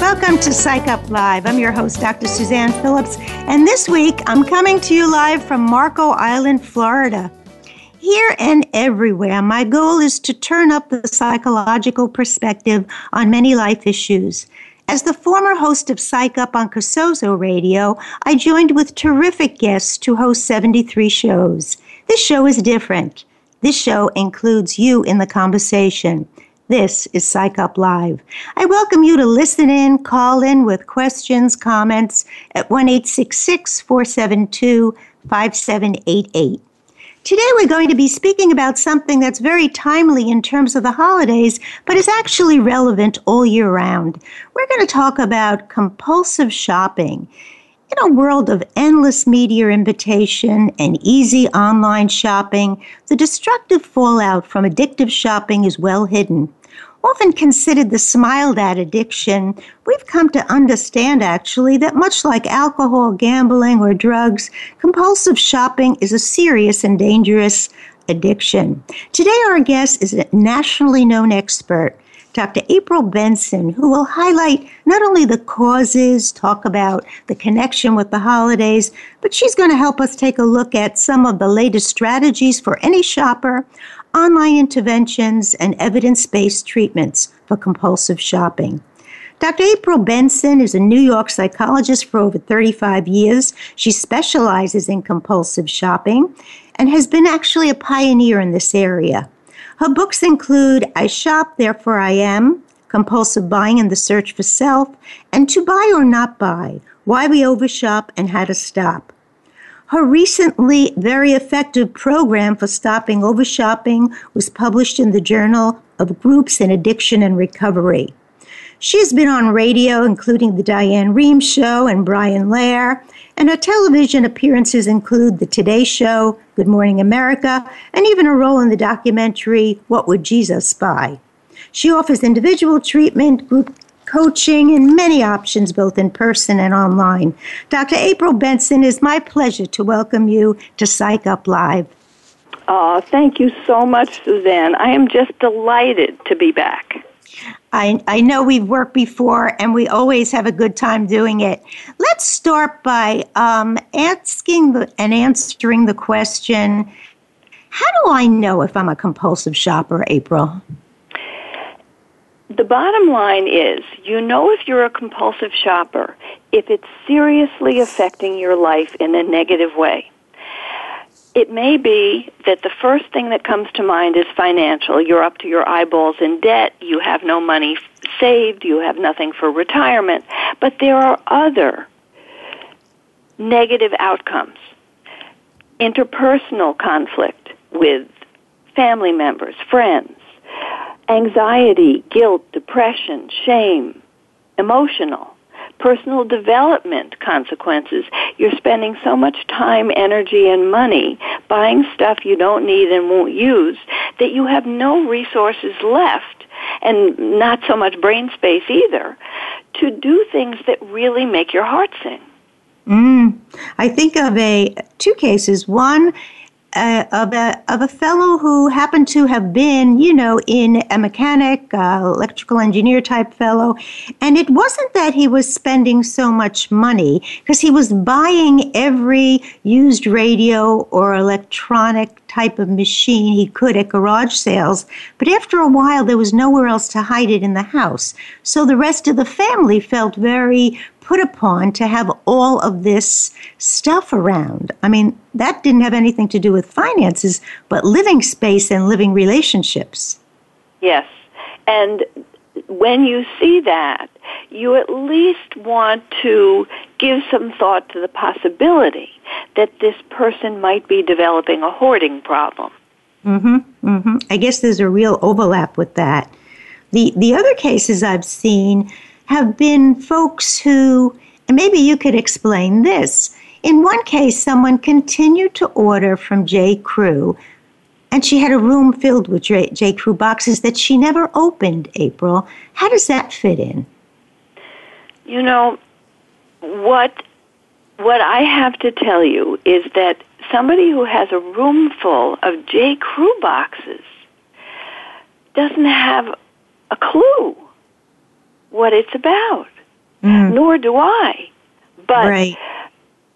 Welcome to Psych Up Live. I'm your host, Dr. Suzanne Phillips, and this week I'm coming to you live from Marco Island, Florida. Here and everywhere, my goal is to turn up the psychological perspective on many life issues. As the former host of Psych Up on Casozo Radio, I joined with terrific guests to host 73 shows. This show is different. This show includes you in the conversation. This is Psych Up Live. I welcome you to listen in, call in with questions, comments at 1 472 5788. Today we're going to be speaking about something that's very timely in terms of the holidays, but is actually relevant all year round. We're going to talk about compulsive shopping. In a world of endless media invitation and easy online shopping, the destructive fallout from addictive shopping is well hidden. Often considered the smiled at addiction, we've come to understand actually that much like alcohol, gambling, or drugs, compulsive shopping is a serious and dangerous addiction. Today, our guest is a nationally known expert Dr. April Benson, who will highlight not only the causes, talk about the connection with the holidays, but she's going to help us take a look at some of the latest strategies for any shopper, online interventions, and evidence based treatments for compulsive shopping. Dr. April Benson is a New York psychologist for over 35 years. She specializes in compulsive shopping and has been actually a pioneer in this area. Her books include I Shop, Therefore I Am, Compulsive Buying and the Search for Self, and To Buy or Not Buy Why We Overshop and How to Stop. Her recently very effective program for stopping overshopping was published in the Journal of Groups in Addiction and Recovery. She has been on radio, including The Diane Rehm Show and Brian Lehrer, and her television appearances include The Today Show, Good Morning America, and even a role in the documentary What Would Jesus Buy? She offers individual treatment, group coaching, and many options both in person and online. Dr. April Benson, is my pleasure to welcome you to Psych Up Live. Oh, thank you so much, Suzanne. I am just delighted to be back. I, I know we've worked before and we always have a good time doing it. Let's start by um, asking the, and answering the question How do I know if I'm a compulsive shopper, April? The bottom line is you know if you're a compulsive shopper if it's seriously affecting your life in a negative way it may be that the first thing that comes to mind is financial. You're up to your eyeballs in debt. You have no money saved. You have nothing for retirement. But there are other negative outcomes. Interpersonal conflict with family members, friends, anxiety, guilt, depression, shame, emotional personal development consequences. You're spending so much time, energy, and money buying stuff you don't need and won't use that you have no resources left and not so much brain space either to do things that really make your heart sing. Mm. I think of a two cases. One, of a of a fellow who happened to have been, you know, in a mechanic, uh, electrical engineer type fellow, and it wasn't that he was spending so much money because he was buying every used radio or electronic type of machine he could at garage sales. But after a while, there was nowhere else to hide it in the house, so the rest of the family felt very put upon to have all of this stuff around. I mean, that didn't have anything to do with finances, but living space and living relationships. Yes. And when you see that, you at least want to give some thought to the possibility that this person might be developing a hoarding problem. Mm Mhm. Mm Mhm. I guess there's a real overlap with that. The the other cases I've seen have been folks who, and maybe you could explain this. In one case, someone continued to order from J. Crew, and she had a room filled with J. J. Crew boxes that she never opened, April. How does that fit in? You know, what what I have to tell you is that somebody who has a room full of J. Crew boxes doesn't have a clue what it's about, mm. nor do I. But right.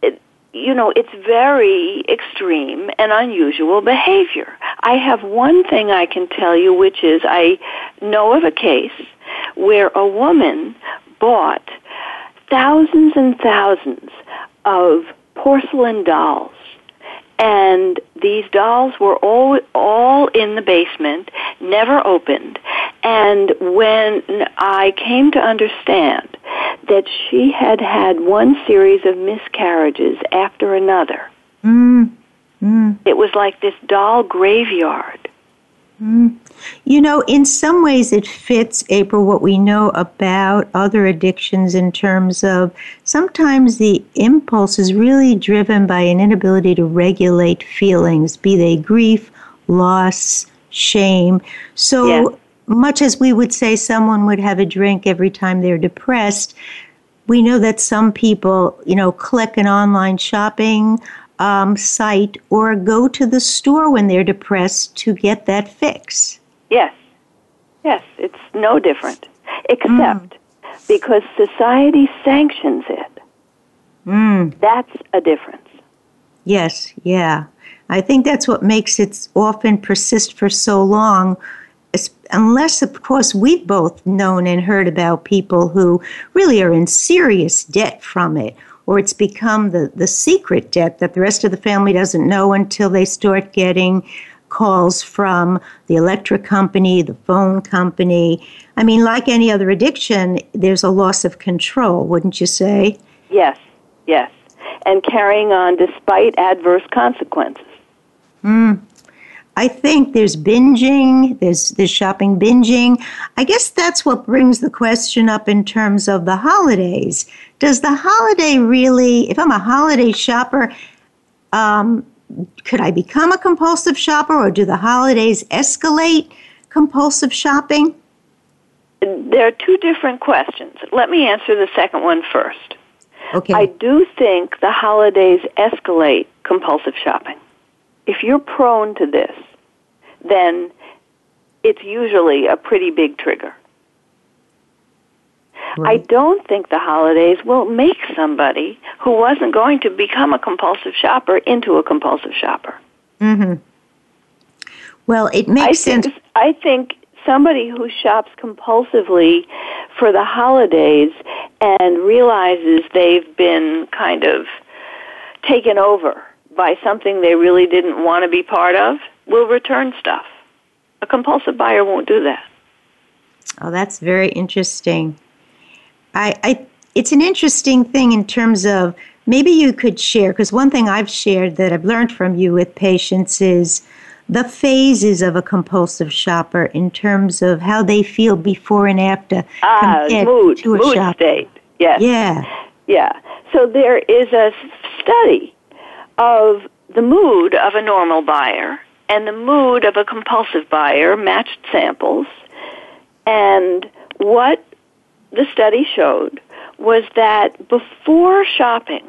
it, you know, it's very extreme and unusual behavior. I have one thing I can tell you, which is I know of a case where a woman bought thousands and thousands of porcelain dolls and these dolls were all all in the basement, never opened. And when I came to understand that she had had one series of miscarriages after another, mm. Mm. it was like this doll graveyard. Mm. You know, in some ways it fits, April, what we know about other addictions in terms of sometimes the impulse is really driven by an inability to regulate feelings, be they grief, loss, shame. So yeah. Much as we would say someone would have a drink every time they're depressed, we know that some people, you know, click an online shopping um, site or go to the store when they're depressed to get that fix. Yes, yes, it's no different, except mm. because society sanctions it. Mm. That's a difference. Yes, yeah. I think that's what makes it often persist for so long unless, of course, we've both known and heard about people who really are in serious debt from it or it's become the, the secret debt that the rest of the family doesn't know until they start getting calls from the electric company, the phone company. I mean, like any other addiction, there's a loss of control, wouldn't you say? Yes, yes. And carrying on despite adverse consequences. Mm. I think there's binging, there's, there's shopping binging. I guess that's what brings the question up in terms of the holidays. Does the holiday really, if I'm a holiday shopper, um, could I become a compulsive shopper or do the holidays escalate compulsive shopping? There are two different questions. Let me answer the second one first. Okay. I do think the holidays escalate compulsive shopping. If you're prone to this, then it's usually a pretty big trigger. Right. I don't think the holidays will make somebody who wasn't going to become a compulsive shopper into a compulsive shopper. Mm-hmm. Well, it makes I sense. Think, I think somebody who shops compulsively for the holidays and realizes they've been kind of taken over by something they really didn't want to be part of will return stuff. A compulsive buyer won't do that. Oh, that's very interesting. I, I it's an interesting thing in terms of maybe you could share because one thing I've shared that I've learned from you with patients is the phases of a compulsive shopper in terms of how they feel before and after ah, mood, to a mood shopper. state. Yes. Yeah. Yeah. So there is a study of the mood of a normal buyer and the mood of a compulsive buyer, matched samples, and what the study showed was that before shopping,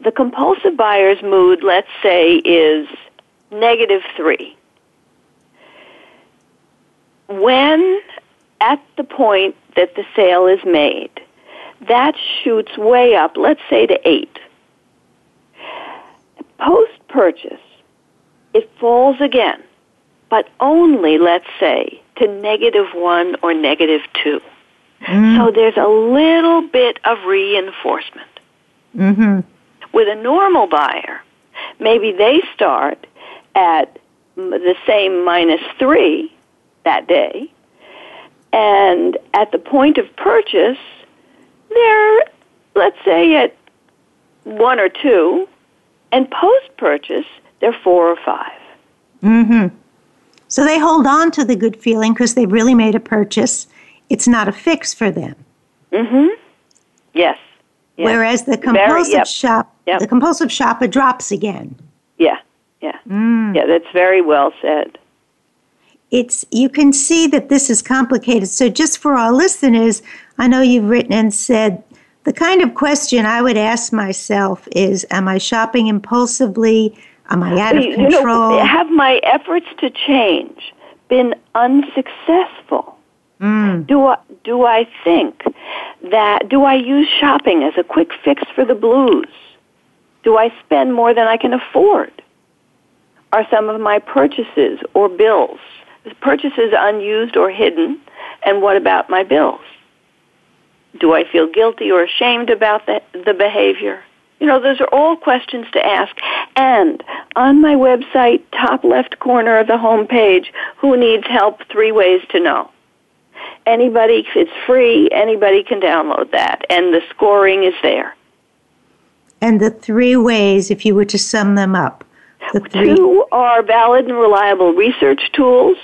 the compulsive buyer's mood, let's say, is negative 3. When at the point that the sale is made, that shoots way up, let's say to 8. Post purchase, it falls again, but only, let's say, to negative 1 or negative 2. Mm. So there's a little bit of reinforcement. Mm-hmm. With a normal buyer, maybe they start at the same minus 3 that day, and at the point of purchase, they're, let's say, at 1 or 2, and post purchase, they're 4 or 5. Mm-hmm. So they hold on to the good feeling because they've really made a purchase. It's not a fix for them. Mm-hmm. Yes. yes. Whereas the compulsive very, yep. shop, yep. the compulsive shopper drops again. Yeah. Yeah. Mm. Yeah, that's very well said. It's you can see that this is complicated. So just for our listeners, I know you've written and said the kind of question I would ask myself is am I shopping impulsively? Am I out of you control? Know, have my efforts to change been unsuccessful? Mm. Do I, do I think that do I use shopping as a quick fix for the blues? Do I spend more than I can afford? Are some of my purchases or bills purchases unused or hidden? And what about my bills? Do I feel guilty or ashamed about the, the behavior? You know, those are all questions to ask. And on my website, top left corner of the home page, who needs help? Three ways to know. Anybody, it's free, anybody can download that, and the scoring is there. And the three ways, if you were to sum them up, the three. Two are valid and reliable research tools,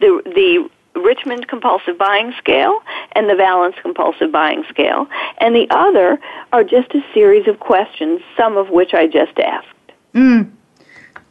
the, the Richmond compulsive buying scale and the Valence compulsive buying scale. And the other are just a series of questions, some of which I just asked. Mm,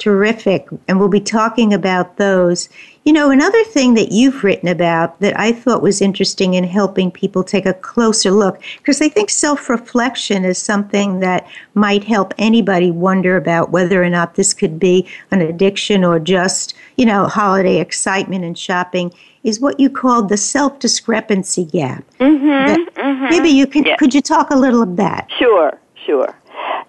terrific. And we'll be talking about those. You know, another thing that you've written about that I thought was interesting in helping people take a closer look, because I think self reflection is something that might help anybody wonder about whether or not this could be an addiction or just, you know, holiday excitement and shopping, is what you called the self discrepancy gap. Mm-hmm, mm-hmm. Maybe you could, yeah. could you talk a little of that? Sure, sure.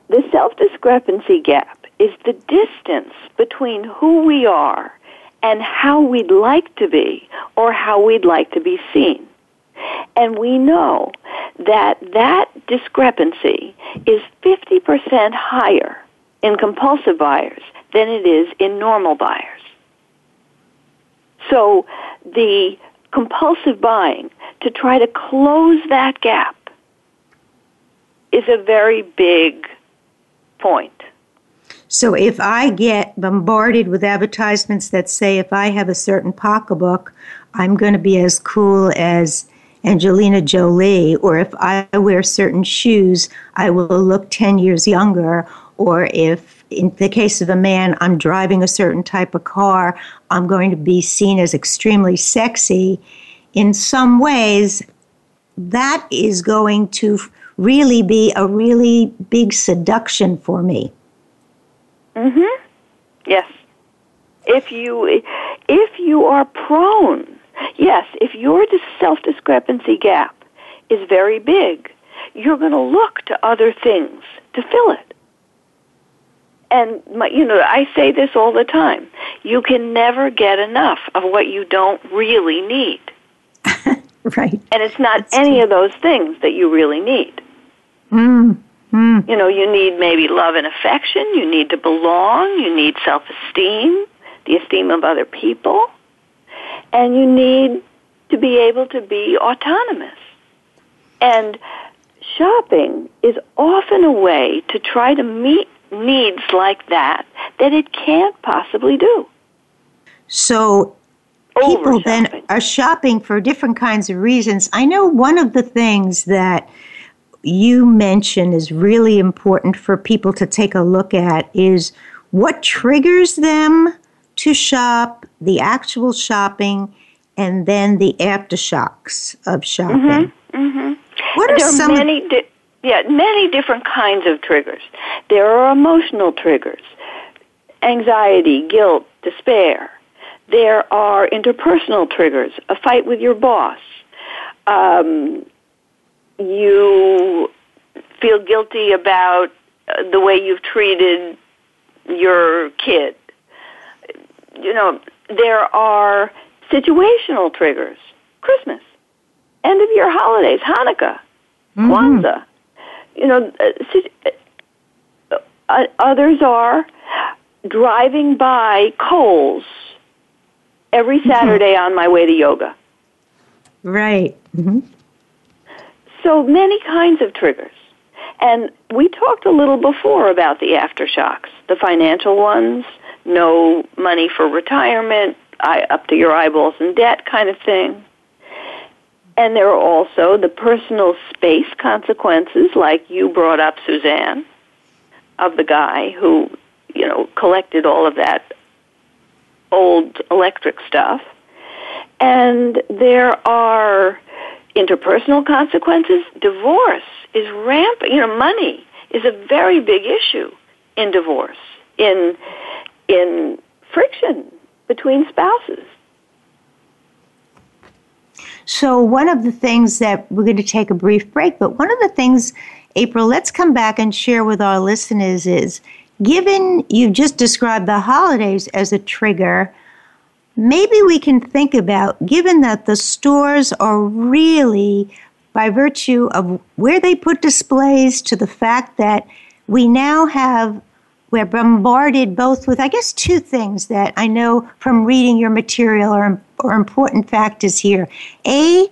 The self discrepancy gap is the distance between who we are and how we'd like to be or how we'd like to be seen. And we know that that discrepancy is 50% higher in compulsive buyers than it is in normal buyers. So the compulsive buying to try to close that gap is a very big point. So if I get bombarded with advertisements that say if I have a certain pocketbook, I'm going to be as cool as Angelina Jolie, or if I wear certain shoes, I will look 10 years younger, or if in the case of a man, I'm driving a certain type of car, I'm going to be seen as extremely sexy. In some ways, that is going to really be a really big seduction for me. Mhm. Yes. If you if you are prone, yes, if your self discrepancy gap is very big, you're going to look to other things to fill it. And my, you know, I say this all the time. You can never get enough of what you don't really need. right. And it's not That's any true. of those things that you really need. Mm. Mm. You know, you need maybe love and affection, you need to belong, you need self esteem, the esteem of other people, and you need to be able to be autonomous. And shopping is often a way to try to meet needs like that that it can't possibly do. So people then are shopping for different kinds of reasons. I know one of the things that you mention is really important for people to take a look at is what triggers them to shop, the actual shopping, and then the aftershocks of shopping. Mm-hmm, mm-hmm. What are there some are many, di- yeah, many different kinds of triggers. There are emotional triggers. anxiety, guilt, despair. There are interpersonal triggers, a fight with your boss. Um, you feel guilty about uh, the way you've treated your kid. You know, there are situational triggers. Christmas, end of year holidays, Hanukkah, mm-hmm. Kwanzaa. You know, uh, uh, others are driving by Kohl's every mm-hmm. Saturday mm-hmm. on my way to yoga. Right. Mm-hmm. So many kinds of triggers. And we talked a little before about the aftershocks, the financial ones, no money for retirement, up to your eyeballs in debt kind of thing. And there are also the personal space consequences, like you brought up, Suzanne, of the guy who, you know, collected all of that old electric stuff. And there are interpersonal consequences. Divorce is rampant. You know, money is a very big issue in divorce, in in friction between spouses. So, one of the things that we're going to take a brief break, but one of the things, April, let's come back and share with our listeners is given you've just described the holidays as a trigger, maybe we can think about, given that the stores are really, by virtue of where they put displays, to the fact that we now have we're bombarded both with, I guess, two things that I know from reading your material are, are important factors here. A,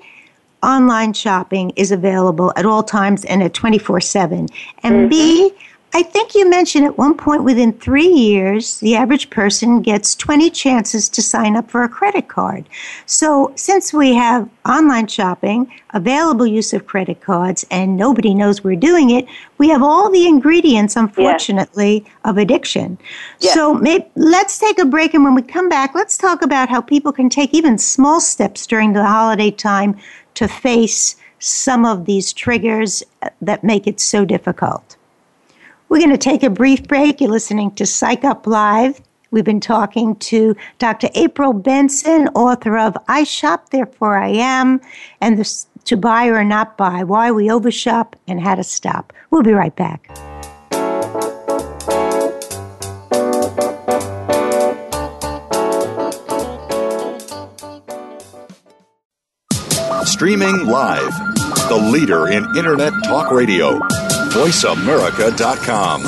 online shopping is available at all times and at 24 7. And mm-hmm. B, I think you mentioned at one point within three years, the average person gets 20 chances to sign up for a credit card. So, since we have online shopping, available use of credit cards, and nobody knows we're doing it, we have all the ingredients, unfortunately, yes. of addiction. Yes. So, maybe, let's take a break, and when we come back, let's talk about how people can take even small steps during the holiday time to face some of these triggers uh, that make it so difficult. We're going to take a brief break. You're listening to Psych Up Live. We've been talking to Dr. April Benson, author of I Shop, Therefore I Am, and the To Buy or Not Buy Why We Overshop and How to Stop. We'll be right back. Streaming live, the leader in Internet Talk Radio VoiceAmerica.com.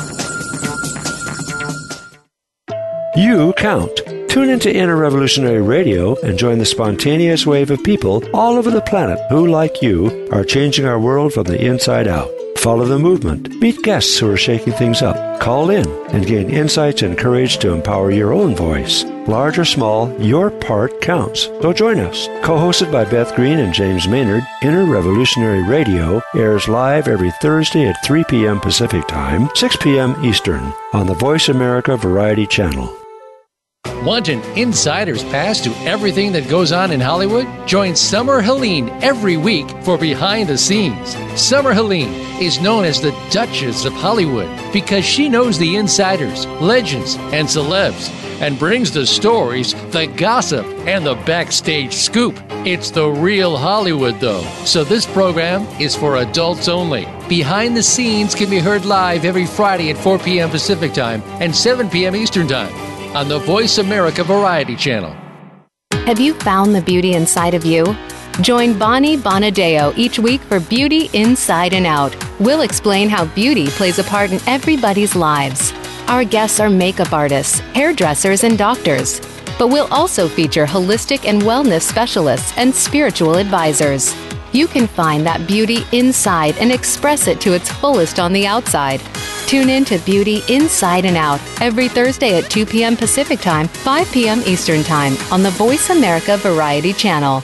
You count. Tune into Inner Revolutionary Radio and join the spontaneous wave of people all over the planet who, like you, are changing our world from the inside out. Follow the movement. Meet guests who are shaking things up. Call in and gain insights and courage to empower your own voice. Large or small, your part counts. So join us. Co hosted by Beth Green and James Maynard, Inner Revolutionary Radio airs live every Thursday at 3 p.m. Pacific Time, 6 p.m. Eastern on the Voice America Variety Channel. Want an insider's pass to everything that goes on in Hollywood? Join Summer Helene every week for Behind the Scenes. Summer Helene is known as the Duchess of Hollywood because she knows the insiders, legends, and celebs and brings the stories, the gossip, and the backstage scoop. It's the real Hollywood, though. So this program is for adults only. Behind the Scenes can be heard live every Friday at 4 p.m. Pacific Time and 7 p.m. Eastern Time on the Voice America Variety Channel. Have you found the beauty inside of you? Join Bonnie Bonadeo each week for Beauty Inside and Out. We'll explain how beauty plays a part in everybody's lives. Our guests are makeup artists, hairdressers, and doctors. But we'll also feature holistic and wellness specialists and spiritual advisors. You can find that beauty inside and express it to its fullest on the outside. Tune in to Beauty Inside and Out every Thursday at 2 p.m. Pacific Time, 5 p.m. Eastern Time on the Voice America Variety Channel.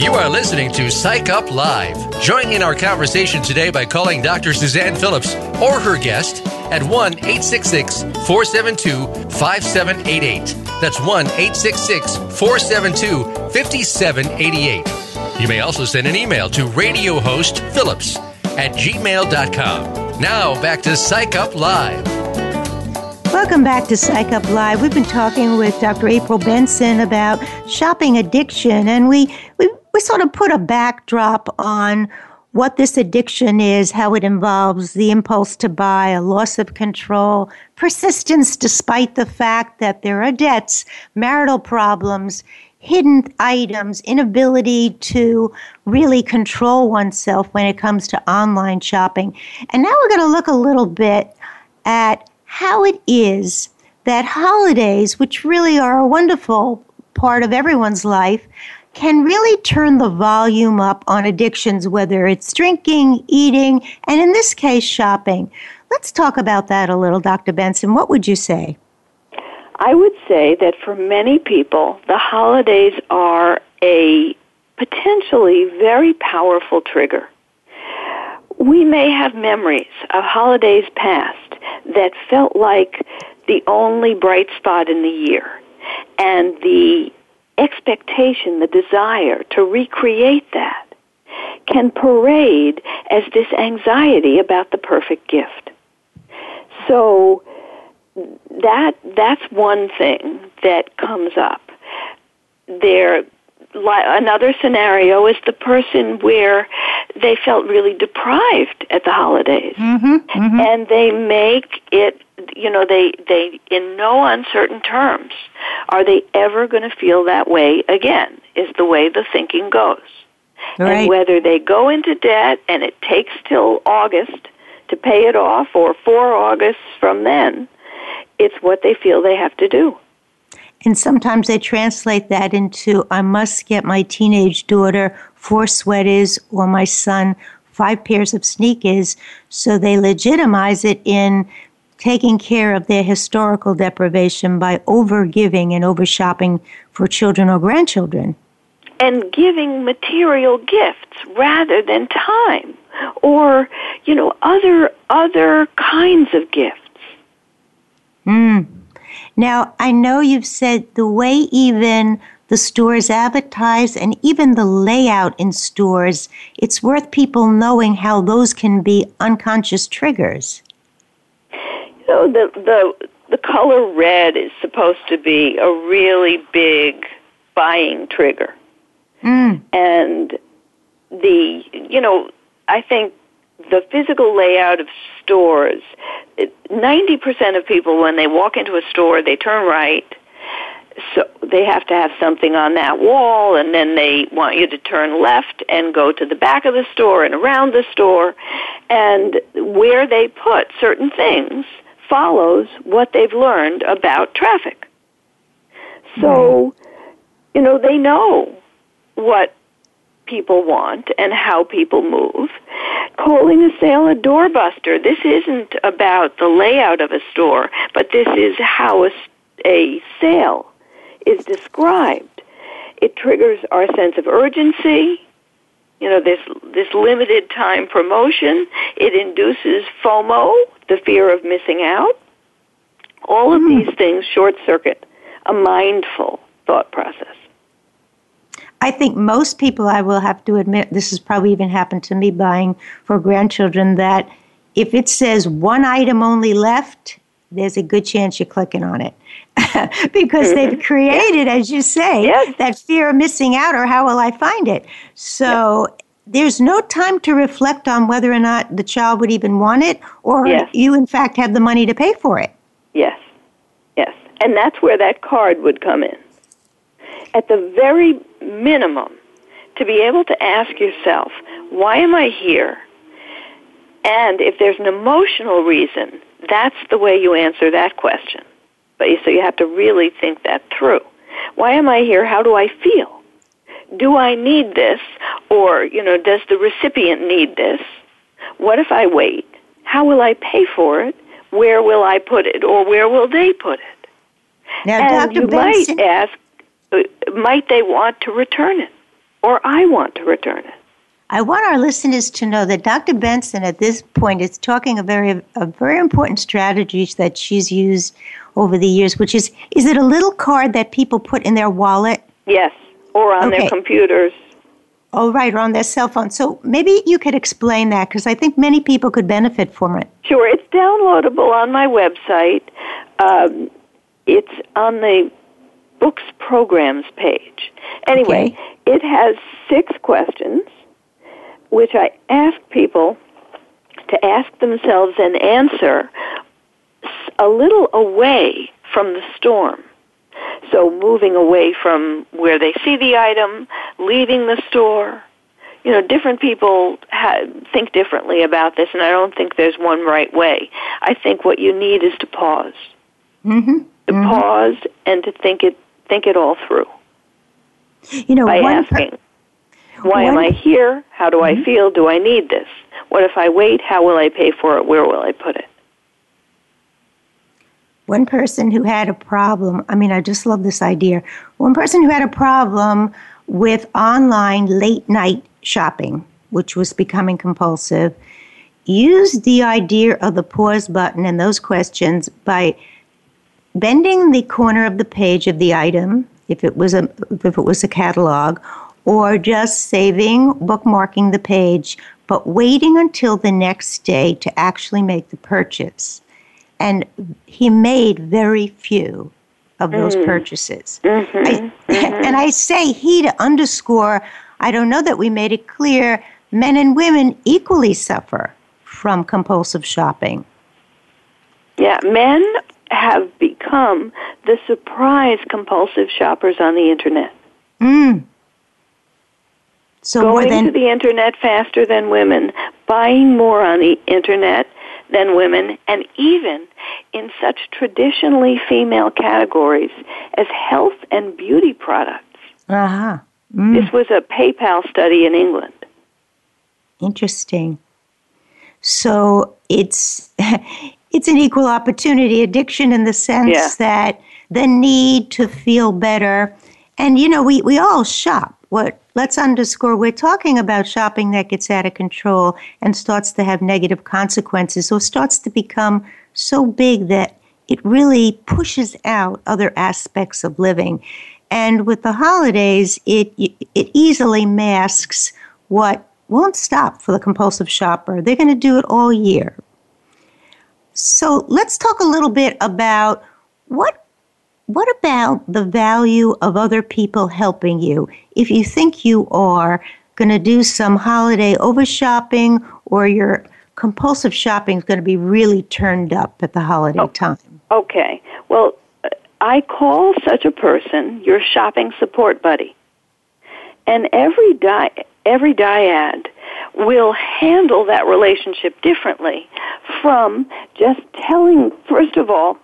You are listening to Psych Up Live. Join in our conversation today by calling Dr. Suzanne Phillips or her guest at 1 866 472 5788. That's 1 866 472 5788. You may also send an email to radiohostphillips at gmail.com. Now back to Psych Up Live. Welcome back to Psych Up Live. We've been talking with Dr. April Benson about shopping addiction, and we, we, we sort of put a backdrop on what this addiction is, how it involves the impulse to buy, a loss of control, persistence despite the fact that there are debts, marital problems, hidden items, inability to really control oneself when it comes to online shopping. And now we're going to look a little bit at how it is that holidays, which really are a wonderful part of everyone's life, can really turn the volume up on addictions, whether it's drinking, eating, and in this case, shopping. Let's talk about that a little, Dr. Benson. What would you say? I would say that for many people, the holidays are a potentially very powerful trigger. We may have memories of holidays past that felt like the only bright spot in the year. And the expectation, the desire to recreate that can parade as this anxiety about the perfect gift. So that that's one thing that comes up. There another scenario is the person where they felt really deprived at the holidays mm-hmm, mm-hmm. and they make it you know they they in no uncertain terms are they ever going to feel that way again is the way the thinking goes right. and whether they go into debt and it takes till august to pay it off or four augusts from then it's what they feel they have to do. And sometimes they translate that into I must get my teenage daughter four sweaters or my son five pairs of sneakers. So they legitimize it in taking care of their historical deprivation by over giving and over shopping for children or grandchildren. And giving material gifts rather than time or, you know, other other kinds of gifts. Mm. Now, I know you've said the way even the stores advertise and even the layout in stores, it's worth people knowing how those can be unconscious triggers. You know, the, the, the color red is supposed to be a really big buying trigger. Mm. And the, you know, I think the physical layout of stores, 90% of people when they walk into a store, they turn right. So they have to have something on that wall and then they want you to turn left and go to the back of the store and around the store and where they put certain things follows what they've learned about traffic. So, hmm. you know, they know what people want and how people move. Calling a sale a doorbuster. This isn't about the layout of a store, but this is how a, a sale is described. It triggers our sense of urgency. You know, this, this limited time promotion. It induces FOMO, the fear of missing out. All of mm. these things short circuit a mindful thought process. I think most people, I will have to admit, this has probably even happened to me buying for grandchildren, that if it says one item only left, there's a good chance you're clicking on it. because mm-hmm. they've created, as you say, yes. that fear of missing out or how will I find it. So yes. there's no time to reflect on whether or not the child would even want it or yes. you, in fact, have the money to pay for it. Yes, yes. And that's where that card would come in. At the very minimum to be able to ask yourself, why am I here? And if there's an emotional reason, that's the way you answer that question. But so you have to really think that through. Why am I here? How do I feel? Do I need this? Or, you know, does the recipient need this? What if I wait? How will I pay for it? Where will I put it? Or where will they put it? Now, and Dr. you Benson, might ask, might they want to return it? Or I want to return it. I want our listeners to know that Dr. Benson at this point is talking a very a very important strategies that she's used over the years, which is is it a little card that people put in their wallet? Yes, or on okay. their computers. Oh, right, or on their cell phone. So maybe you could explain that because I think many people could benefit from it. Sure, it's downloadable on my website. Um, it's on the books programs page. Anyway, okay. it has six questions which I ask people to ask themselves and answer a little away from the storm. So moving away from where they see the item, leaving the store. You know, different people ha- think differently about this, and I don't think there's one right way. I think what you need is to pause, mm-hmm. to mm-hmm. pause and to think it think it all through. You know, by asking. Per- why am I here? How do mm-hmm. I feel? Do I need this? What if I wait? How will I pay for it? Where will I put it? One person who had a problem, I mean, I just love this idea. One person who had a problem with online late night shopping, which was becoming compulsive, used the idea of the pause button and those questions by bending the corner of the page of the item, if it was a, if it was a catalog, or just saving, bookmarking the page, but waiting until the next day to actually make the purchase. And he made very few of those mm. purchases. Mm-hmm. I, mm-hmm. And I say he to underscore, I don't know that we made it clear, men and women equally suffer from compulsive shopping. Yeah, men have become the surprise compulsive shoppers on the internet. Mm. So going than, to the internet faster than women, buying more on the internet than women, and even in such traditionally female categories as health and beauty products. Uh-huh. Mm. This was a PayPal study in England. Interesting. So it's it's an equal opportunity addiction in the sense yeah. that the need to feel better, and you know we we all shop. What let's underscore we're talking about shopping that gets out of control and starts to have negative consequences or starts to become so big that it really pushes out other aspects of living. And with the holidays, it, it easily masks what won't stop for the compulsive shopper. They're going to do it all year. So let's talk a little bit about what what about the value of other people helping you? If you think you are going to do some holiday over shopping or your compulsive shopping is going to be really turned up at the holiday oh, time. Okay. Well, I call such a person your shopping support buddy. And every di- every dyad will handle that relationship differently from just telling first of all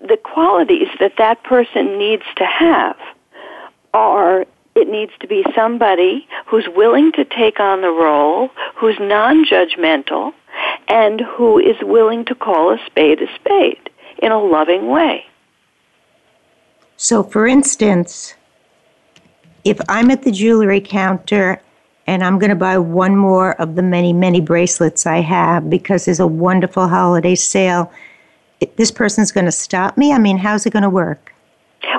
the qualities that that person needs to have are it needs to be somebody who's willing to take on the role, who's non-judgmental, and who is willing to call a spade a spade in a loving way. So, for instance, if I'm at the jewelry counter and I'm going to buy one more of the many, many bracelets I have because there's a wonderful holiday sale this person's going to stop me? I mean, how's it going to work?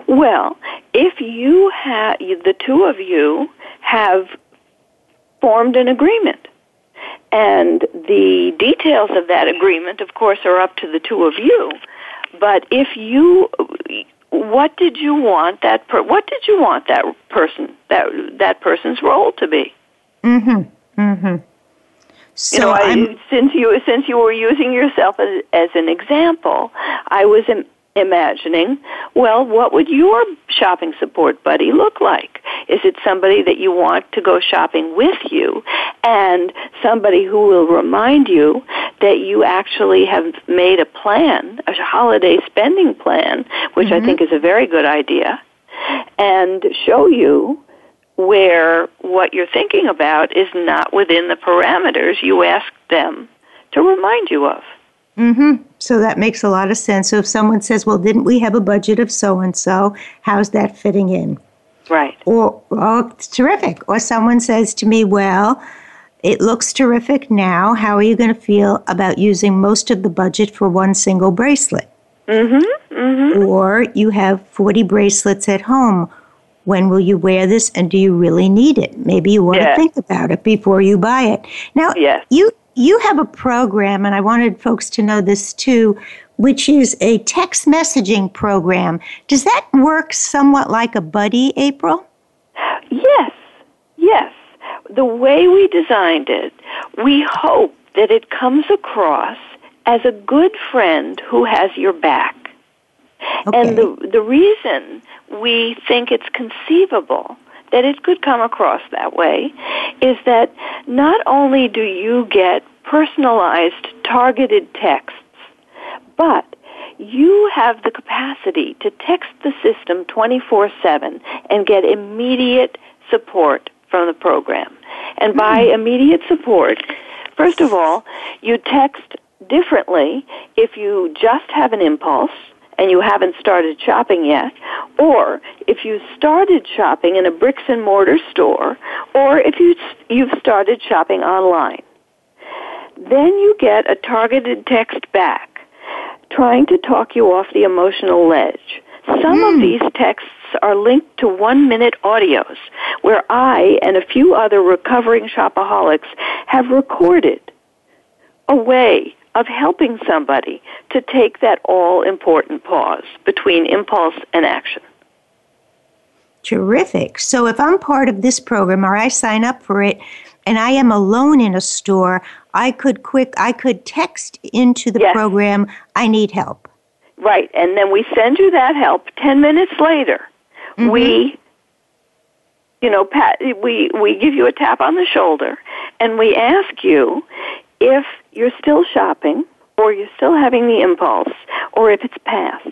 Well, if you have the two of you have formed an agreement, and the details of that agreement, of course, are up to the two of you. But if you, what did you want that per, what did you want that person that that person's role to be? Mm-hmm. Mm-hmm. So you know, I, since you since you were using yourself as, as an example, I was Im- imagining, well, what would your shopping support buddy look like? Is it somebody that you want to go shopping with you and somebody who will remind you that you actually have made a plan, a holiday spending plan, which mm-hmm. I think is a very good idea, and show you where what you're thinking about is not within the parameters you asked them to remind you of. Mm-hmm. So that makes a lot of sense. So if someone says, "Well, didn't we have a budget of so and so? How's that fitting in?" Right. Or, oh, it's terrific. Or someone says to me, "Well, It looks terrific now. How are you going to feel about using most of the budget for one single bracelet? Mm-hmm. Mm-hmm. Or you have 40 bracelets at home. When will you wear this and do you really need it? Maybe you want to think about it before you buy it. Now, you you have a program and I wanted folks to know this too, which is a text messaging program. Does that work somewhat like a buddy, April? Yes, yes. The way we designed it, we hope that it comes across as a good friend who has your back. Okay. And the, the reason we think it's conceivable that it could come across that way is that not only do you get personalized, targeted texts, but you have the capacity to text the system 24 7 and get immediate support from the program. And hmm. by immediate support, first of all, you text differently if you just have an impulse and you haven't started shopping yet, or if you started shopping in a bricks and mortar store, or if you, you've started shopping online. Then you get a targeted text back trying to talk you off the emotional ledge. Some of hmm. these texts are linked to one minute audios where I and a few other recovering shopaholics have recorded a way of helping somebody to take that all important pause between impulse and action. Terrific. So if I'm part of this program or I sign up for it and I am alone in a store, I could quick I could text into the Yes. program I need help. Right, and then we send you that help. Ten minutes later, mm-hmm. we, you know, pat, we we give you a tap on the shoulder, and we ask you if you're still shopping, or you're still having the impulse, or if it's past.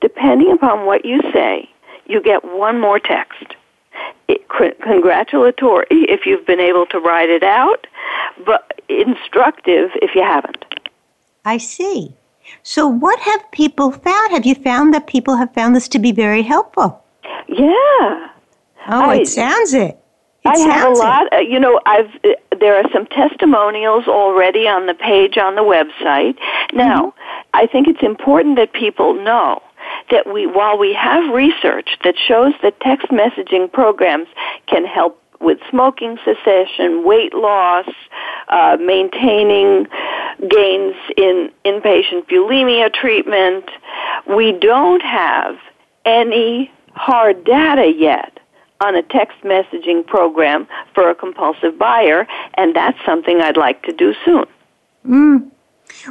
Depending upon what you say, you get one more text. It, congratulatory if you've been able to ride it out, but instructive if you haven't. I see. So what have people found? Have you found that people have found this to be very helpful? Yeah. Oh, I- it sounds it. I have a lot. Uh, you know, I've uh, there are some testimonials already on the page on the website. Now, I think it's important that people know that we, while we have research that shows that text messaging programs can help with smoking cessation, weight loss, uh, maintaining gains in inpatient bulimia treatment, we don't have any hard data yet on a text messaging program for a compulsive buyer, and that's something I'd like to do soon.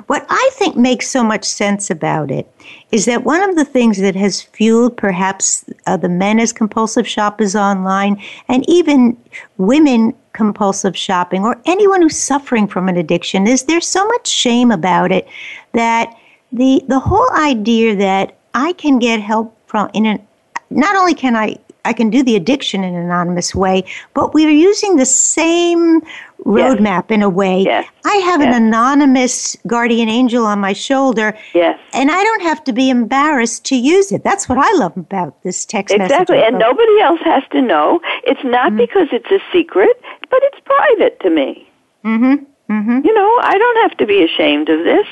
What I think makes so much sense about it is that one of the things that has fueled perhaps uh, the men as compulsive shoppers online and even women compulsive shopping or anyone who's suffering from an addiction is there's so much shame about it that the the whole idea that I can get help from in an not only can I I can do the addiction in an anonymous way, but we are using the same roadmap in a way. Yes. I have an anonymous guardian angel on my shoulder, Yes. and I don't have to be embarrassed to use it. That's what I love about this text message. Exactly, and nobody else has to know. It's not because it's a secret, but it's private to me. Mhm. Mhm. You know, I don't have to be ashamed of this.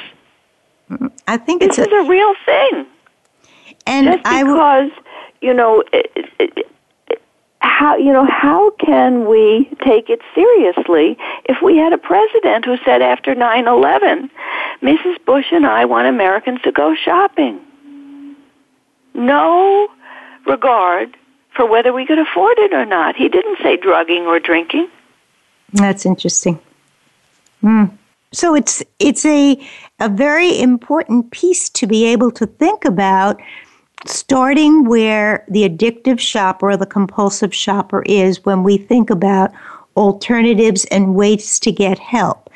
I think This it's is a, a real thing. and Just I will. You know, how you know how can we take it seriously if we had a president who said after 9/11, Mrs. Bush and I want Americans to go shopping. No regard for whether we could afford it or not. He didn't say drugging or drinking. That's interesting. Hmm. So it's it's a a very important piece to be able to think about starting where the addictive shopper or the compulsive shopper is when we think about alternatives and ways to get help.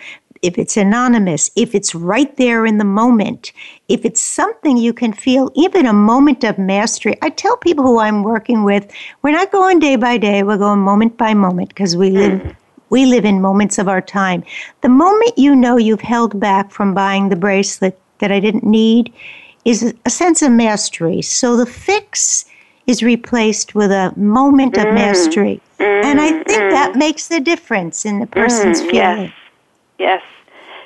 If it's anonymous, if it's right there in the moment, if it's something you can feel, even a moment of mastery. I tell people who I'm working with, we're not going day by day, we're going moment by moment because we live mm. we live in moments of our time. The moment you know you've held back from buying the bracelet that I didn't need is a sense of mastery. So the fix is replaced with a moment mm. of mastery. Mm. And I think mm. that makes the difference in the person's mm, feeling. Yes. Yes.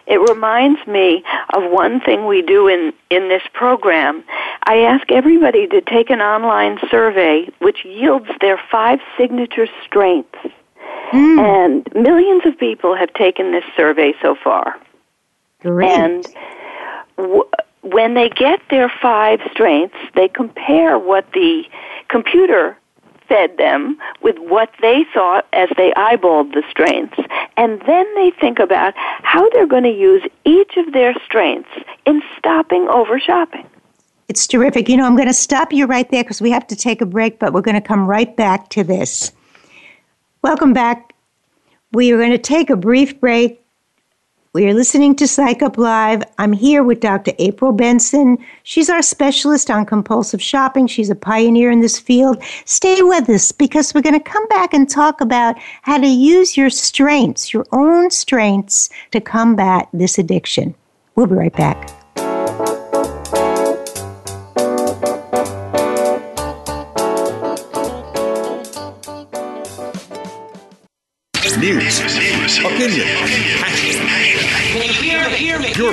It reminds me of one thing we do in, in this program. I ask everybody to take an online survey which yields their five signature strengths. Mm. And millions of people have taken this survey so far. Great. And w- when they get their five strengths, they compare what the computer fed them with what they thought as they eyeballed the strengths. And then they think about how they're going to use each of their strengths in stopping over shopping. It's terrific. You know, I'm going to stop you right there because we have to take a break, but we're going to come right back to this. Welcome back. We are going to take a brief break. We are listening to Psych Up Live. I'm here with Dr. April Benson. She's our specialist on compulsive shopping. She's a pioneer in this field. Stay with us because we're going to come back and talk about how to use your strengths, your own strengths, to combat this addiction. We'll be right back. News, opinion,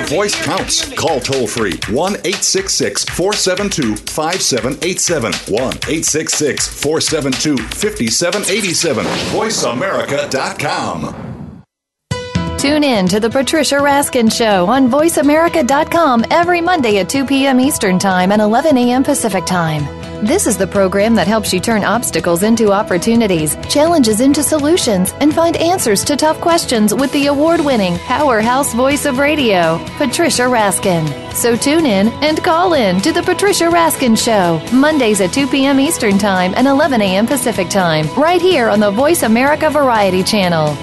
voice counts. Call toll free 1 866 472 5787. 1 866 472 5787. VoiceAmerica.com. Tune in to The Patricia Raskin Show on VoiceAmerica.com every Monday at 2 p.m. Eastern Time and 11 a.m. Pacific Time. This is the program that helps you turn obstacles into opportunities, challenges into solutions, and find answers to tough questions with the award winning powerhouse voice of radio, Patricia Raskin. So tune in and call in to The Patricia Raskin Show, Mondays at 2 p.m. Eastern Time and 11 a.m. Pacific Time, right here on the Voice America Variety Channel.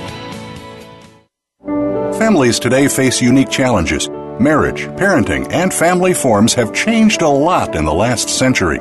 Families today face unique challenges. Marriage, parenting, and family forms have changed a lot in the last century.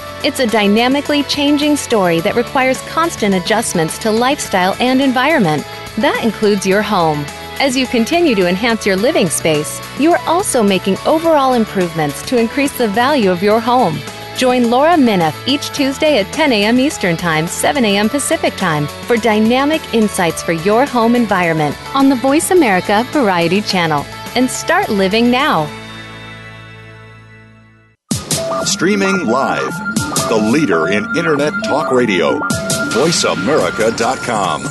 It's a dynamically changing story that requires constant adjustments to lifestyle and environment. That includes your home. As you continue to enhance your living space, you are also making overall improvements to increase the value of your home. Join Laura Minoff each Tuesday at 10 a.m. Eastern Time, 7 a.m. Pacific Time for dynamic insights for your home environment on the Voice America Variety Channel. And start living now. Streaming live the leader in Internet talk radio. VoiceAmerica.com.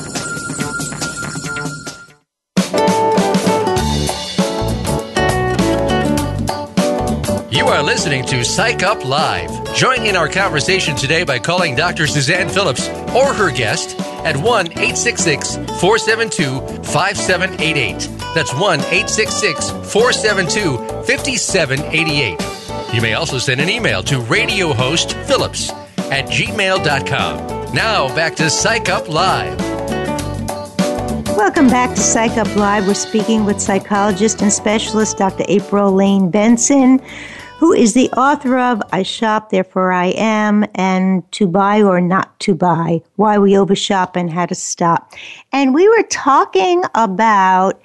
You are listening to Psych Up Live. Join in our conversation today by calling Dr. Suzanne Phillips or her guest at 1 866 472 5788. That's 1 866 472 5788. You may also send an email to radiohostphillips at gmail.com. Now back to Psych Up Live. Welcome back to Psych Up Live. We're speaking with psychologist and specialist Dr. April Lane Benson, who is the author of I Shop, Therefore I Am, and To Buy or Not to Buy Why We Overshop and How to Stop. And we were talking about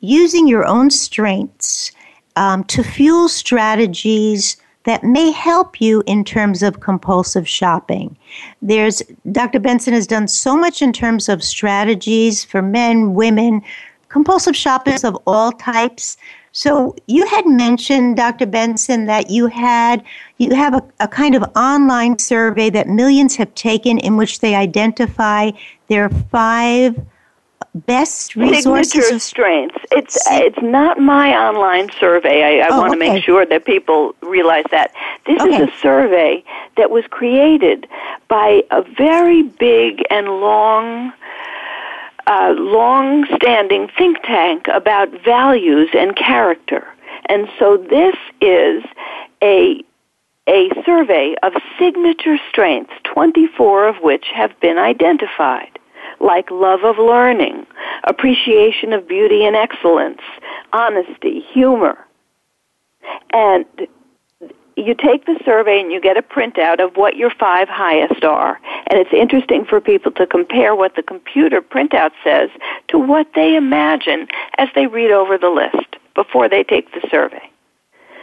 using your own strengths um, to fuel strategies that may help you in terms of compulsive shopping. There's Dr. Benson has done so much in terms of strategies for men, women, compulsive shoppers of all types. So you had mentioned, Dr. Benson, that you had you have a, a kind of online survey that millions have taken in which they identify their five best resources signature strengths. It's it's not my online survey. I, I oh, want to okay. make sure that people realize that this okay. is a survey that was created by a very big and long. Uh, long-standing think tank about values and character, and so this is a a survey of signature strengths, 24 of which have been identified, like love of learning, appreciation of beauty and excellence, honesty, humor. And you take the survey and you get a printout of what your five highest are. And it's interesting for people to compare what the computer printout says to what they imagine as they read over the list before they take the survey.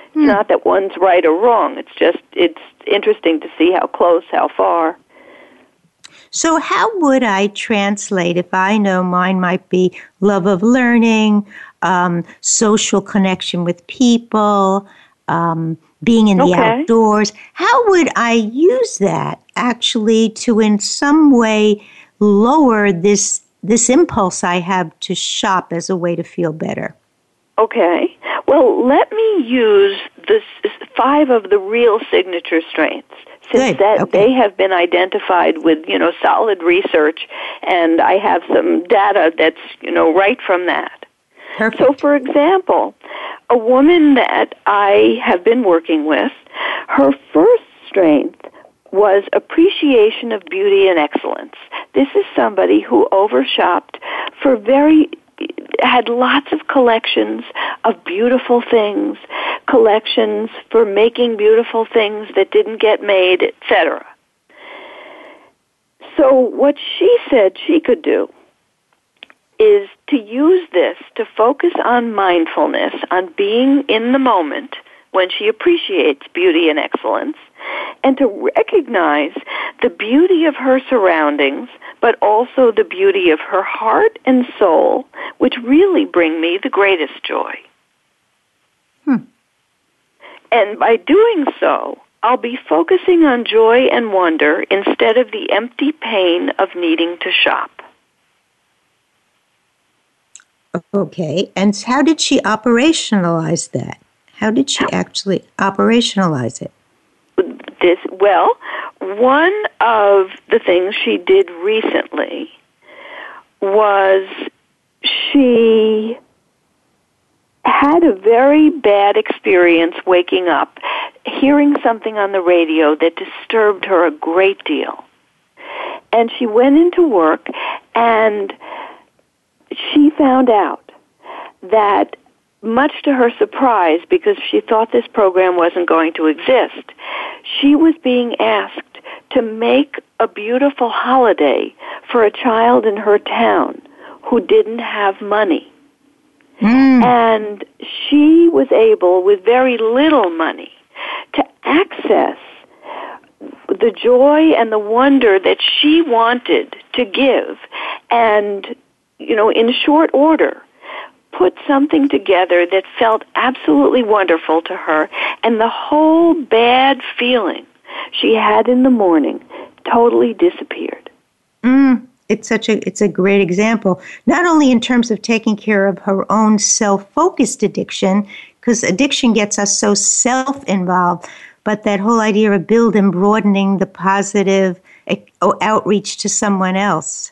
It's hmm. not that one's right or wrong. It's just, it's interesting to see how close, how far. So, how would I translate if I know mine might be love of learning, um, social connection with people, um, being in the okay. outdoors? How would I use that actually to, in some way, lower this this impulse I have to shop as a way to feel better? Okay. Well, let me use the five of the real signature strengths since Good. that okay. they have been identified with you know solid research, and I have some data that's you know right from that. Perfect. So, for example, a woman that I have been working with, her first strength was appreciation of beauty and excellence. This is somebody who overshopped for very had lots of collections of beautiful things, collections for making beautiful things that didn't get made, etc. So what she said she could do is to use this to focus on mindfulness, on being in the moment when she appreciates beauty and excellence, and to recognize the beauty of her surroundings, but also the beauty of her heart and soul, which really bring me the greatest joy. Hmm. And by doing so, I'll be focusing on joy and wonder instead of the empty pain of needing to shop. Okay, and how did she operationalize that? How did she actually operationalize it? This well, one of the things she did recently was she had a very bad experience waking up, hearing something on the radio that disturbed her a great deal. And she went into work and she found out that much to her surprise, because she thought this program wasn't going to exist, she was being asked to make a beautiful holiday for a child in her town who didn't have money. Mm. And she was able, with very little money, to access the joy and the wonder that she wanted to give. And, you know, in short order, put something together that felt absolutely wonderful to her, and the whole bad feeling she had in the morning totally disappeared. Mm, it's such a it's a great example, not only in terms of taking care of her own self-focused addiction, because addiction gets us so self-involved, but that whole idea of build and broadening the positive eh, outreach to someone else.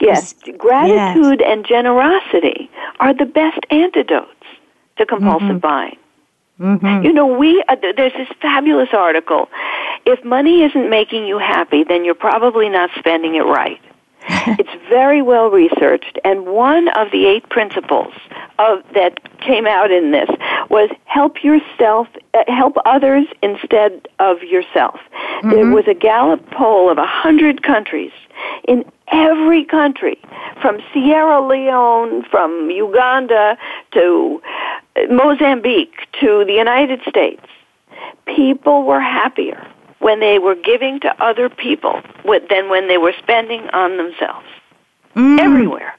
Yes, gratitude yes. and generosity are the best antidotes to compulsive mm-hmm. buying. Mm-hmm. You know, we uh, there's this fabulous article. If money isn't making you happy, then you're probably not spending it right. it's very well researched, and one of the eight principles of, that came out in this was help yourself, uh, help others instead of yourself. Mm-hmm. There was a Gallup poll of a hundred countries. In every country, from Sierra Leone, from Uganda to Mozambique to the United States, people were happier when they were giving to other people than when they were spending on themselves. Mm. Everywhere.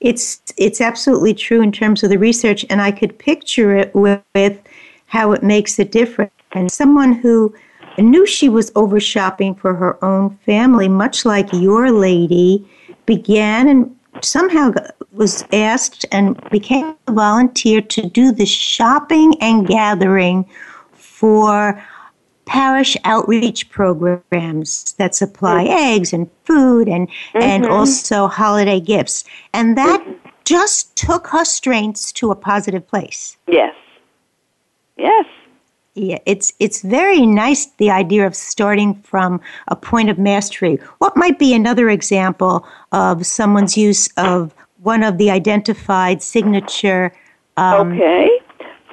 It's it's absolutely true in terms of the research, and I could picture it with, with how it makes a difference. And someone who knew she was over shopping for her own family, much like your lady, began and somehow was asked and became a volunteer to do the shopping and gathering for parish outreach programs that supply mm-hmm. eggs and food and mm-hmm. and also holiday gifts and that mm-hmm. just took her strengths to a positive place yes yes Yeah, it's it's very nice the idea of starting from a point of mastery. What might be another example of someone's use of one of the identified signature? Um, okay,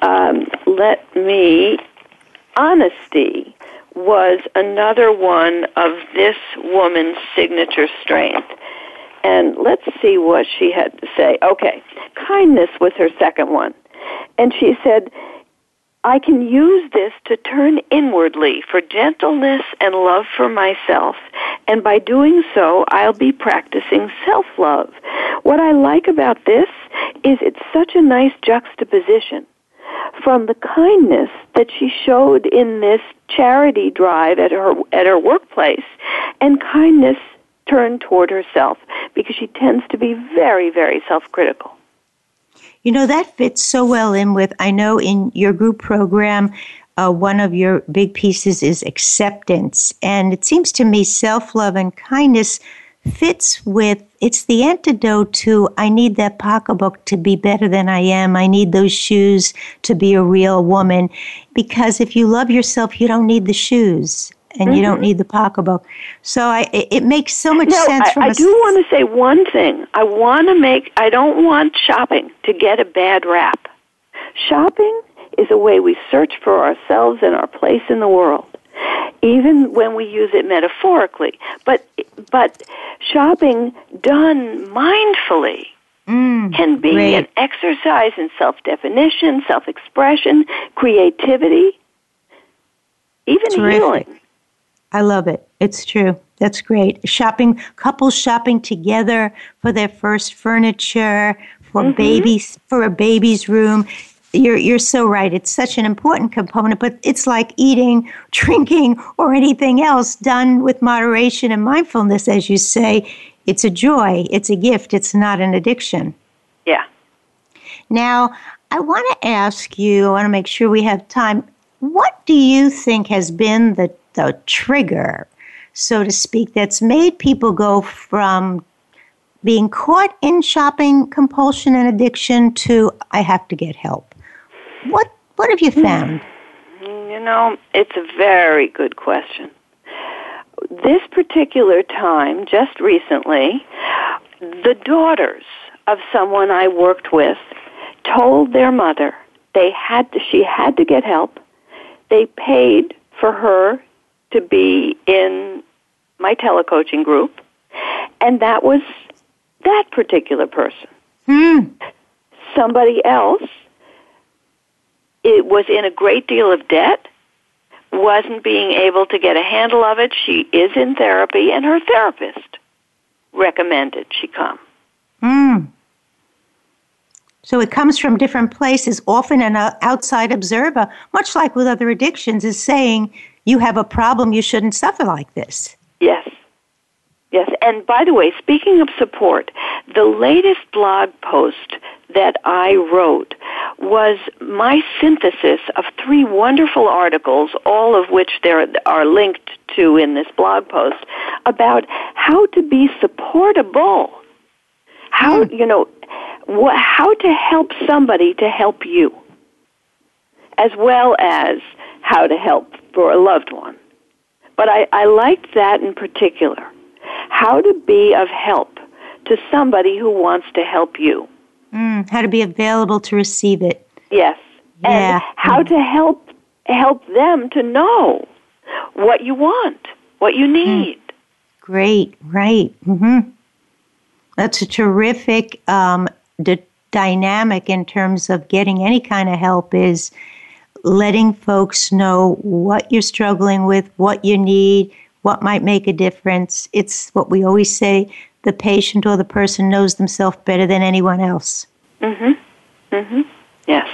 um, let me. Honesty was another one of this woman's signature strength. And let's see what she had to say. Okay, kindness was her second one. And she said, I can use this to turn inwardly for gentleness and love for myself. And by doing so, I'll be practicing self-love. What I like about this is it's such a nice juxtaposition from the kindness that she showed in this charity drive at her at her workplace and kindness turned toward herself because she tends to be very very self-critical. You know, that fits so well in with, I know in your group program, uh, one of your big pieces is acceptance. And it seems to me self love and kindness fits with it's the antidote to I need that pocketbook to be better than I am. I need those shoes to be a real woman. Because if you love yourself, you don't need the shoes and mm-hmm. you don't mm-hmm. need the pocketbook. So I, it makes so much no, sense. I, I do want to say one thing. I want to make. I don't want shopping to get a bad rap. Shopping is a way we search for ourselves and our place in the world, even when we use it metaphorically. But but shopping done mindfully. Mm, can be great. an exercise in self-definition, self-expression, creativity, even Terrific. healing. I love it. It's true. That's great. Shopping, couples shopping together for their first furniture, for mm-hmm. babies, for a baby's room. You're, you're so right. It's such an important component, but it's like eating, drinking, or anything else done with moderation and mindfulness, as you say. It's a joy, it's a gift, it's not an addiction. Yeah. Now, I want to ask you, I want to make sure we have time. What do you think has been the the trigger, so to speak, that's made people go from being caught in shopping compulsion and addiction to I have to get help. What what have you found? You know, it's a very good question. This particular time, just recently, the daughters of someone I worked with told their mother they had to, she had to get help. They paid for her to be in my telecoaching group, and that was that particular person. Hmm. Somebody else it was in a great deal of debt, wasn't being able to get a handle of it. She is in therapy, and her therapist recommended she come. Hmm. So it comes from different places. Often an outside observer, much like with other addictions, is saying, you have a problem, you shouldn't suffer like this. Yes. Yes, and by the way, speaking of support, the latest blog post that I wrote was my synthesis of three wonderful articles, all of which there are linked to in this blog post, about how to be supportable. How, hmm. you know, wh- how to help somebody to help you, as well as how to help for a loved one. But I, I liked that in particular. How to be of help to somebody who wants to help you. Mm, how to be available to receive it. Yes. Yeah. And how mm. to help help them to know what you want, what you mm. need. Mm. Great, right. Mm-hmm. That's a terrific um, d- dynamic in terms of getting any kind of help is letting folks know what you're struggling with, what you need, what might make a difference. It's what we always say the patient or the person knows themselves better than anyone else. Mhm. Mhm. Yes.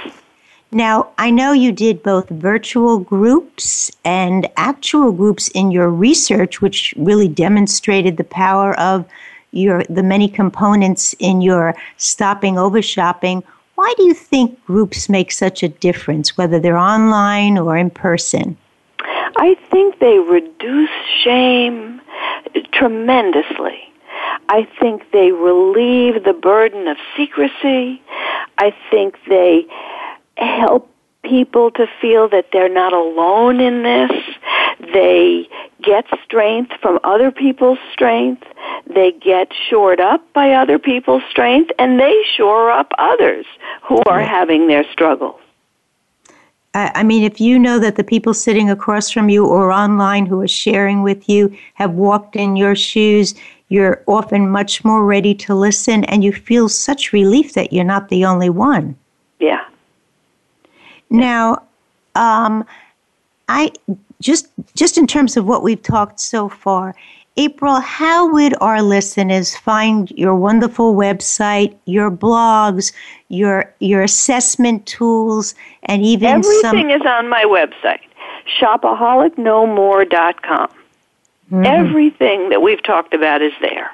Now, I know you did both virtual groups and actual groups in your research which really demonstrated the power of your the many components in your stopping over shopping. Why do you think groups make such a difference, whether they're online or in person? I think they reduce shame tremendously. I think they relieve the burden of secrecy. I think they help people to feel that they're not alone in this. They get strength from other people's strength. They get shored up by other people's strength and they shore up others who are having their struggles. I mean, if you know that the people sitting across from you or online who are sharing with you have walked in your shoes, you're often much more ready to listen and you feel such relief that you're not the only one. Yeah. Now, um, I just just in terms of what we've talked so far, April, how would our listeners find your wonderful website, your blogs, your your assessment tools, and even everything some... is on my website, shopaholicnomore.com. Mm-hmm. Everything that we've talked about is there.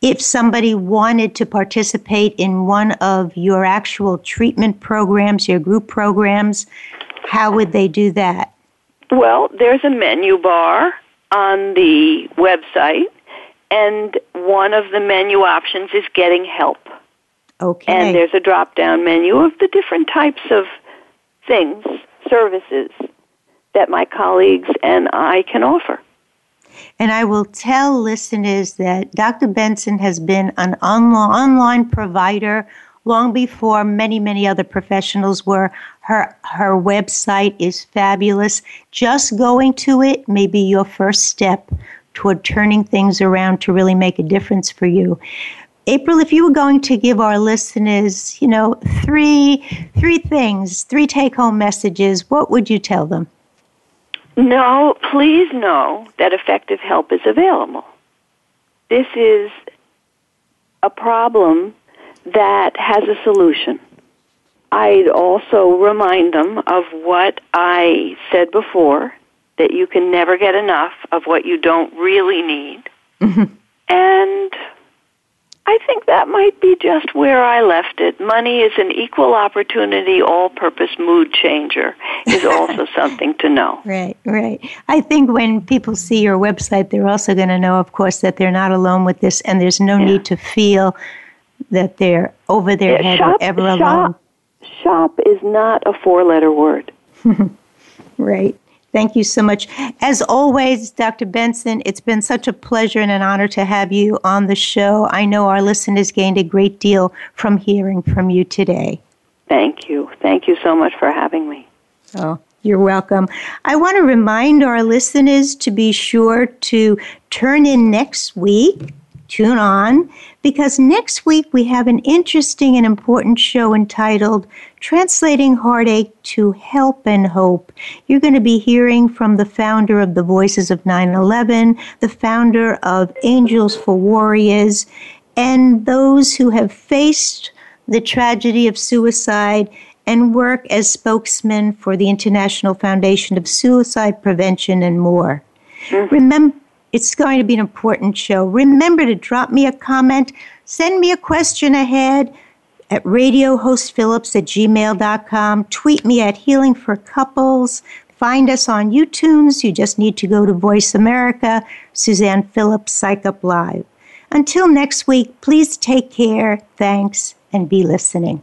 If somebody wanted to participate in one of your actual treatment programs, your group programs, how would they do that? Well, there's a menu bar on the website, and one of the menu options is getting help. Okay. And there's a drop down menu of the different types of things, services that my colleagues and I can offer. And I will tell listeners that Dr. Benson has been an online provider long before many, many other professionals were. Her, her website is fabulous. Just going to it may be your first step toward turning things around to really make a difference for you. April, if you were going to give our listeners, you know, three three things, three take-home messages, what would you tell them? No, please know that effective help is available. This is a problem that has a solution. I'd also remind them of what I said before that you can never get enough of what you don't really need. Mm-hmm. And I think that might be just where I left it. Money is an equal opportunity, all purpose mood changer, is also something to know. Right, right. I think when people see your website, they're also going to know, of course, that they're not alone with this and there's no yeah. need to feel that they're over their yeah, head shop, or ever shop, alone. Shop is not a four letter word. right. Thank you so much. As always, Dr. Benson, it's been such a pleasure and an honor to have you on the show. I know our listeners gained a great deal from hearing from you today. Thank you. Thank you so much for having me. Oh, you're welcome. I want to remind our listeners to be sure to turn in next week tune on because next week we have an interesting and important show entitled Translating Heartache to Help and Hope. You're going to be hearing from the founder of the Voices of 9 11, the founder of Angels for Warriors, and those who have faced the tragedy of suicide and work as spokesmen for the International Foundation of Suicide Prevention and more. Mm-hmm. Remember, it's going to be an important show. Remember to drop me a comment, send me a question ahead at radiohostphillips at gmail.com, tweet me at Healing for Couples, find us on YouTunes. You just need to go to Voice America, Suzanne Phillips, Psych Up Live. Until next week, please take care, thanks, and be listening.